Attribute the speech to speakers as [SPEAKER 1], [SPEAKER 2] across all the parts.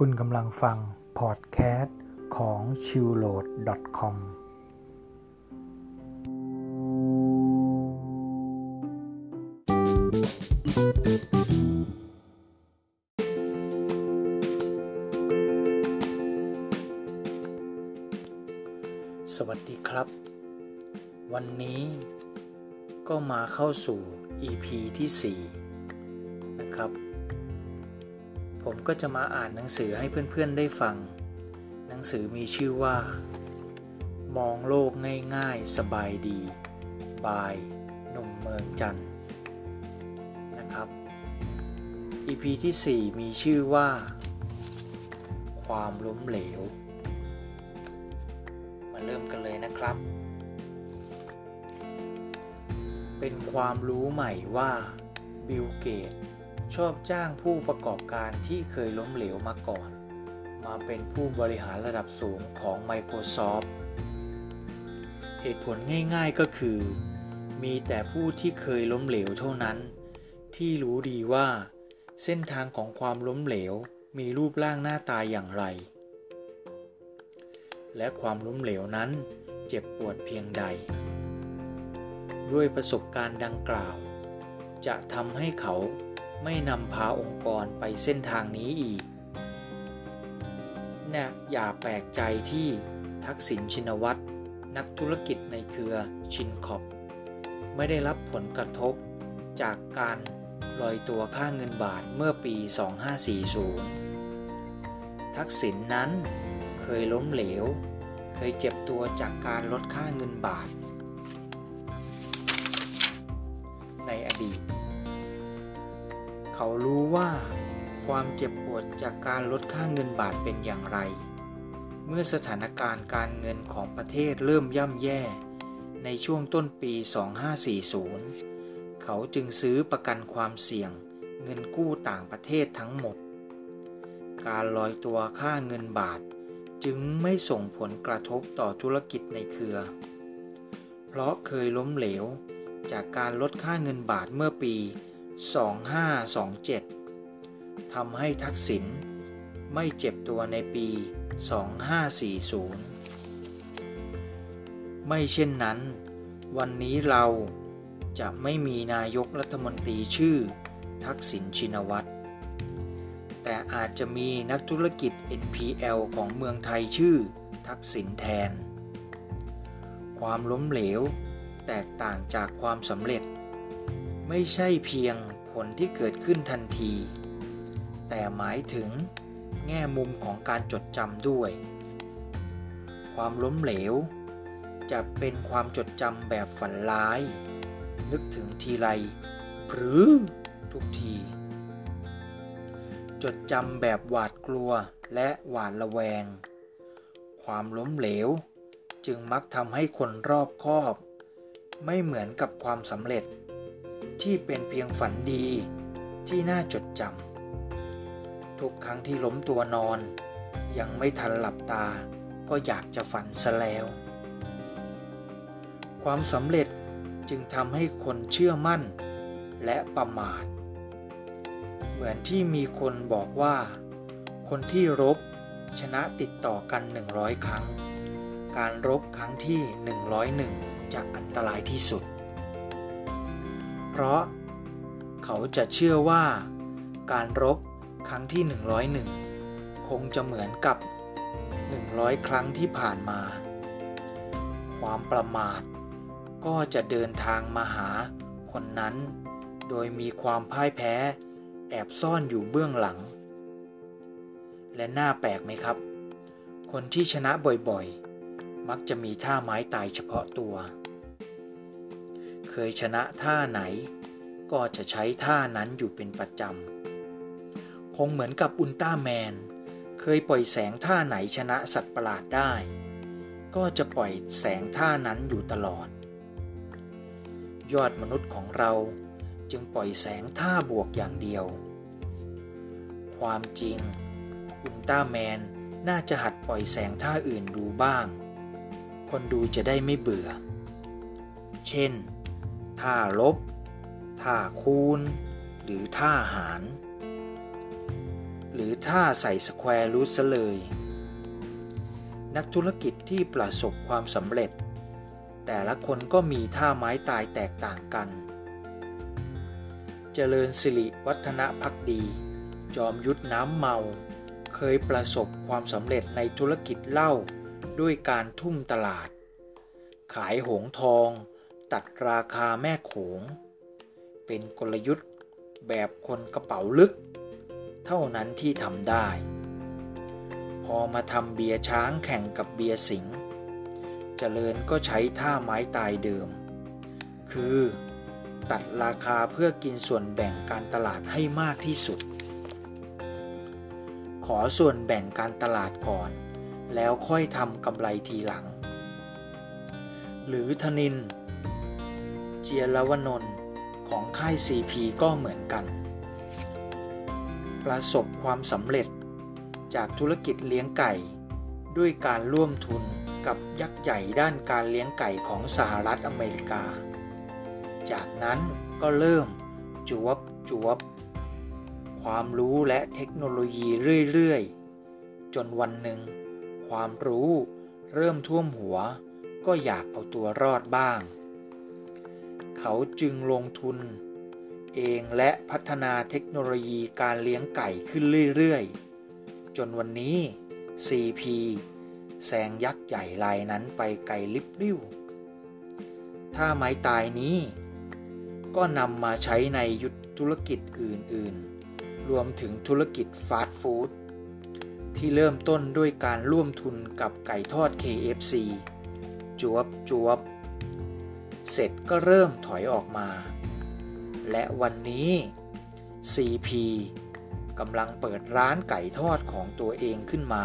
[SPEAKER 1] คุณกำลังฟังพอดแคสต์ของ c h i l l o a d c o m สวัสดีครับ วันนี้ก็มาเข้าสู่ EP ที่ 4 นะครับ ผมก็จะมาอ่านหนังสือให้เพื่อนๆได้ฟัง หนังสือมีชื่อว่า มองโลกง่ายๆ สบายดี บายหนุ่มเมืองจันนะครับ EP ที่ 4 มีชื่อว่า ความล้มเหลว มาเริ่มกันเลยนะครับ เป็นความรู้ใหม่ว่าบิลเกต ชอบจ้างผู้ประกอบการที่เคยล้มเหลวมาก่อน มาเป็นผู้บริหารระดับสูงของ Microsoft เหตุผลง่ายๆก็คือ มีแต่ผู้ที่เคยล้มเหลวเท่านั้น ที่รู้ดีว่า เส้นทางของความล้มเหลวมีรูปร่างหน้าตาอย่างไร และความล้มเหลวนั้นเจ็บปวดเพียงใด ด้วยประสบการณ์ดังกล่าว จะทำให้เขา ไม่นำพาองค์กรไปเส้นทางนี้อีกนะอย่าแปลกใจที่ทักษิณชินวัตรนักธุรกิจในเครือชินคอปไม่ได้รับผลกระทบจากการลอยตัวค่าเงินบาทเมื่อปี 2540 ทักษิณนนั้นเคยล้มเหลว เคยเจ็บตัวจากการลดค่าเงินบาท เขารู้ว่าความเจ็บปวดจากการลดค่าเงินบาทเป็นอย่างไร เมื่อสถานการณ์การเงินของประเทศเริ่มย่ำแย่ ในช่วงต้นปี 2540 เขาจึงซื้อประกันความเสี่ยงเงินกู้ต่างประเทศทั้งหมด การลอยตัวค่าเงินบาทจึงไม่ส่งผลกระทบต่อธุรกิจในเครือ เพราะเคยล้มเหลวจากการลดค่าเงินบาทเมื่อปี 2527 ทำให้ทักษิณไม่เจ็บตัวในปี 2540 ไม่เช่นนั้น วันนี้เราจะไม่มีนายกรัฐมนตรีชื่อทักษิณชินวัตร แต่อาจจะมีนักธุรกิจ NPL ของเมืองไทยชื่อทักษิณแทน ความล้มเหลวแตกต่างจากความสำเร็จ ไม่ใช่เพียงผลที่เกิดขึ้นทันที แต่หมายถึงแง่มุมของการจดจำด้วย ความล้มเหลว จะเป็นความจดจำแบบฝันร้าย นึกถึงทีไรหรือทุกที จดจำแบบหวาดกลัวและหวาดระแวง ความล้มเหลว จึงมักทำให้คนรอบคอบ ไม่เหมือนกับความสำเร็จ ที่เป็นเพียงฝันดีที่น่าจดจำทุกครั้งที่ล้มตัวนอน ยังไม่ทันหลับตา ก็อยากจะฝันซะแล้ว ความสำเร็จจึงทำให้คนเชื่อมั่นและประมาท เหมือนที่มีคนบอกว่า คนที่รบชนะติดต่อกัน 100 ครั้ง การรบครั้งที่ 101 จะอันตรายที่สุด เพราะ เขาจะเชื่อว่า การรบครั้งที่ 101 คงจะเหมือนกับ 100 ครั้งที่ผ่านมา ความประมาท ก็จะเดินทางมาหาคนนั้น โดยมีความพ่ายแพ้แอบซ่อนอยู่เบื้องหลัง และน่าแปลกไหมครับ คนที่ชนะบ่อยๆ มักจะมีท่าไม้ตายเฉพาะตัว เคยชนะท่าไหน ก็จะใช้ท่านั้นอยู่เป็นประจำ คงเหมือนกับอุลตร้าแมน เคยปล่อยแสงท่าไหนชนะสัตว์ประหลาดได้ ก็จะปล่อยแสงท่านั้นอยู่ตลอด ยอดมนุษย์ของเราจึงปล่อยแสงท่าบวกอย่างเดียว ความจริง อุลตร้าแมนน่าจะหัดปล่อยแสงท่าอื่นดูบ้าง คนดูจะได้ไม่เบื่อ เช่น ท่าลบ ท่าคูณ หรือท่าหาร หรือท่าใส่ square root ซะเลย นักธุรกิจที่ประสบความสำเร็จ แต่ละคนก็มีท่าไม้ตายแตกต่างกัน เจริญสิริวัฒนภักดี จอมยุทธน้ำเมา เคยประสบความสำเร็จในธุรกิจเหล้าด้วยการทุ่มตลาด ขายหงทอง ตัดราคาแม่โขง เป็นกลยุทธ์แบบคนกระเป๋าลึก เท่านั้นที่ทำได้ พอมาทำเบียร์ช้างแข่งกับเบียร์สิงเจริญก็ใช้ท่าไม้ตายเดิม คือตัดราคาเพื่อกินส่วนแบ่งการตลาดให้มากที่สุด ขอส่วนแบ่งการตลาดก่อน แล้วค่อยทำกำไรทีหลัง หรือธนิน เจียรวนนท์ของค่าย CP ก็เหมือนกัน ประสบความสำเร็จจากธุรกิจเลี้ยงไก่ ด้วยการร่วมทุนกับยักษ์ใหญ่ด้านการเลี้ยงไก่ของสหรัฐอเมริกา จากนั้นก็เริ่มจวบจวบ ความรู้และเทคโนโลยีเรื่อย ๆ จนวันหนึ่ง ความรู้เริ่มท่วมหัวก็อยากเอาตัวรอดบ้าง เขาจึงลงทุน เองและพัฒนาเทคโนโลยีการเลี้ยงไก่ขึ้นเรื่อยๆ จนวันนี้ CP แซงยักษ์ใหญ่ลายนั้นไปไกลลิบลิ่ว ถ้าไม้ตายนี้ ก็นำมาใช้ในยุทธธุรกิจอื่นๆ รวมถึงธุรกิจฟาสต์ฟู้ดที่เริ่มต้นด้วยการร่วมทุนกับไก่ทอด KFC จวบจวบ เสร็จก็เริ่มถอยออกมา และวันนี้ CP กำลังเปิดร้านไก่ทอดของตัวเองขึ้นมา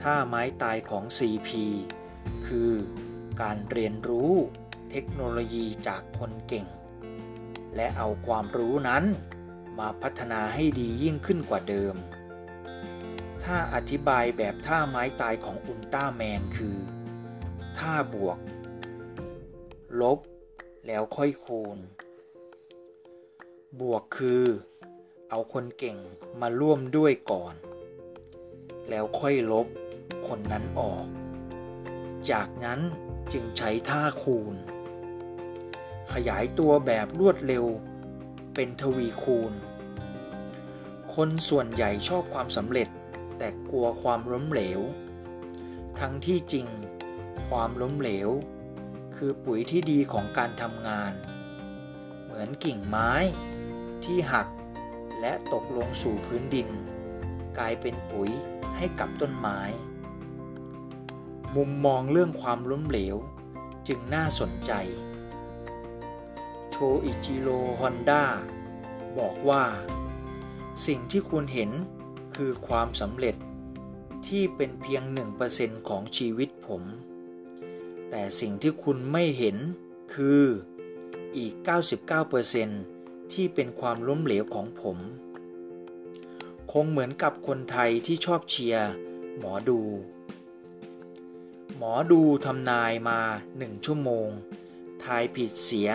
[SPEAKER 1] ถ้าไม้ตายของ CP คือการเรียนรู้เทคโนโลยีจากคนเก่ง และเอาความรู้นั้นมาพัฒนาให้ดียิ่งขึ้นกว่าเดิม ถ้าอธิบายแบบท่าไม้ตายของอุลตร้าแมนคือ ท่าบวก ลบ แล้วค่อยคูณ บวกคือ เอาคนเก่งมาร่วมด้วยก่อน แล้วค่อยลบคนนั้นออก จากนั้นจึงใช้ท่าคูณ ขยายตัวแบบรวดเร็ว เป็นทวีคูณ คนส่วนใหญ่ชอบความสำเร็จแต่กลัวความล้มเหลว ทั้งที่จริง ความล้มเหลว คือปุ๋ยที่ดีของการทำงาน เหมือนกิ่งไม้ที่หักและตกลงสู่พื้นดิน กลายเป็นปุ๋ยให้กับต้นไม้ มุมมองเรื่องความล้มเหลวจึงน่าสนใจ โชอิจิโร่ฮอนด้าบอกว่า สิ่งที่คุณเห็นคือความสำเร็จที่เป็นเพียง 1%ของชีวิตผม แต่สิ่งที่คุณไม่เห็นคืออีก 99%ที่เป็นความล้มเหลวของผม คงเหมือนกับคนไทยที่ชอบเชียร์หมอดู หมอดูทำนายมา 1 ชั่วโมง ทายผิดเสีย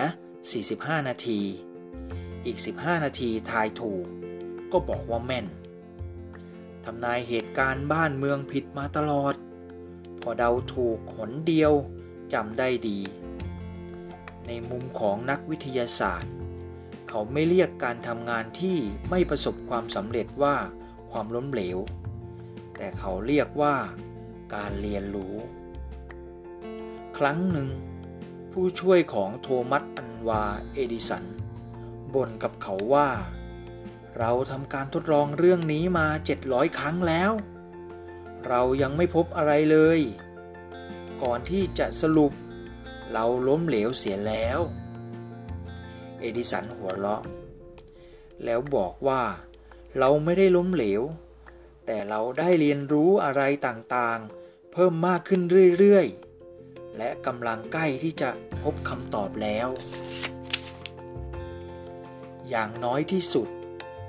[SPEAKER 1] 45 นาที อีก 15 นาทีทายถูก ก็บอกว่าแม่นทำนายเหตุการณ์บ้านเมืองผิดมาตลอด พอเดาถูกหนเดียว จำได้ดี ในมุมของนักวิทยาศาสตร์ เขาไม่เรียกการทำงานที่ไม่ประสบความสำเร็จว่าความล้มเหลว แต่เขาเรียกว่าการเรียนรู้ ครั้งหนึ่ง ผู้ช่วยของโทมัสอันวาเอดิสันบ่นกับเขาว่า เราทำการทดลองเรื่องนี้มา 700 ครั้งแล้ว เรายังไม่พบอะไรเลย ก่อนที่จะสรุป เราล้มเหลวเสียแล้ว เอดิสันหัวเราะ แล้วบอกว่า เราไม่ได้ล้มเหลว แต่เราได้เรียนรู้อะไรต่างๆ เพิ่มมากขึ้นเรื่อยๆ และกำลังใกล้ที่จะพบคำตอบแล้ว อย่างน้อยที่สุด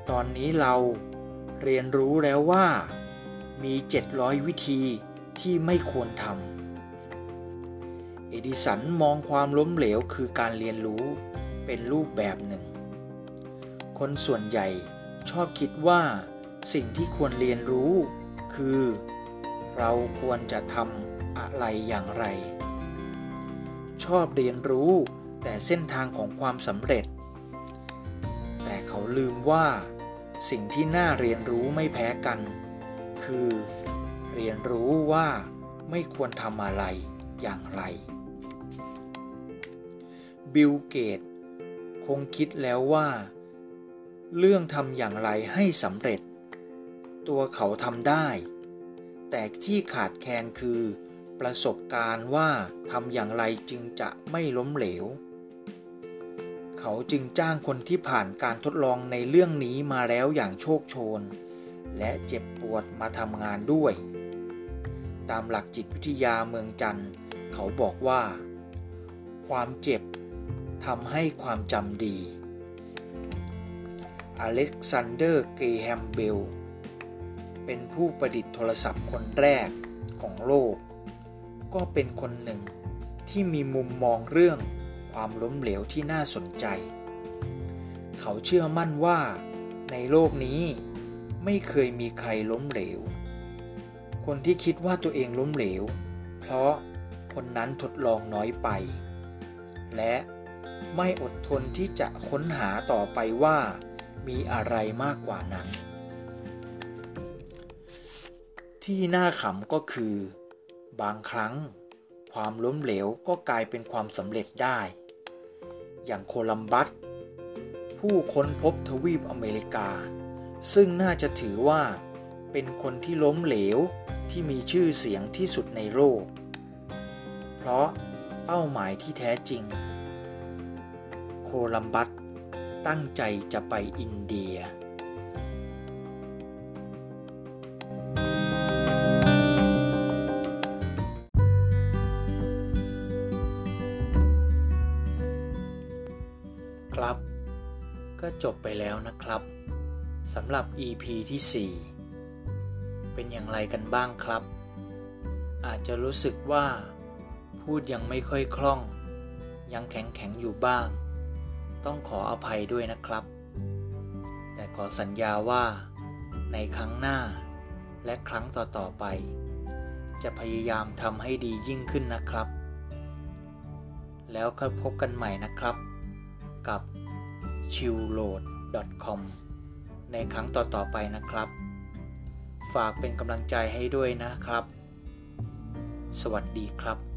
[SPEAKER 1] ตอนนี้เราเรียนรู้แล้วว่ามี 700 วิธีที่ไม่ควรทำ อดิสันมองความล้มเหลวคือการเรียนรู้เป็นรูปแบบหนึ่ง คนส่วนใหญ่ชอบคิดว่าสิ่งที่ควรเรียนรู้ คือ เราควรจะทำอะไรอย่างไร ชอบเรียนรู้แต่เส้นทางของความสำเร็จ แต่เขาลืมว่า สิ่งที่น่าเรียนรู้ไม่แพ้กัน คือ เรียนรู้ว่าไม่ควรทำอะไรอย่างไร บิลเกต คงคิดแล้วว่า เรื่องทำอย่างไรให้สำเร็จ ตัวเขาทำได้ แต่ที่ขาดแคลนคือ ประสบการณ์ว่าทำอย่างไรจึงจะไม่ล้มเหลว เขาจึงจ้างคนที่ผ่านการทดลองในเรื่องนี้มาแล้วอย่างโชคโชน และเจ็บปวดมาทำงานด้วย ตามหลักจิตวิทยาเมืองจันทร์ เขาบอกว่า ความเจ็บ ทำให้ความจำดี อเล็กซานเดอร์ เกรแฮมเบลล์ เป็นผู้ประดิษฐ์โทรศัพท์คนแรกของโลก ก็เป็นคนหนึ่งที่มีมุมมองเรื่องความล้มเหลวที่น่าสนใจ เขาเชื่อมั่นว่าในโลกนี้ไม่เคยมีใครล้มเหลว คนที่คิดว่าตัวเองล้มเหลว เพราะคนนั้นทดลองน้อยไป และ ไม่อดทนที่จะค้นหาต่อไปว่า มีอะไรมากกว่านั้น ที่น่าขำก็คือ บางครั้ง ความล้มเหลวก็กลายเป็นความสำเร็จได้ อย่างโคลัมบัส ผู้ค้นพบทวีปอเมริกา ซึ่งน่าจะถือว่าเป็นคนที่ล้มเหลวที่มีชื่อเสียงที่สุดในโลก เพราะเป้าหมายที่แท้จริง ลัมบัสตั้งใจจะไปอินเดียครับก็จบไปแล้วนะครับสำหรับ EP ที่ 4 เป็นอย่างไรกันบ้างครับ อาจจะรู้สึกว่าพูดยังไม่ค่อยคล่อง ยังแข็งแข็งอยู่บ้าง ต้องขออภัยด้วยนะครับ แต่ขอสัญญาว่า ในครั้งหน้า และครั้งต่อๆไป จะพยายามทำให้ดียิ่งขึ้นนะครับ แล้วก็พบกันใหม่นะครับ กับ c h i l l o a d c o m ในครั้งต่อๆไปนะครับ ฝากเป็นกำลังใจให้ด้วยนะครับ สวัสดีครับ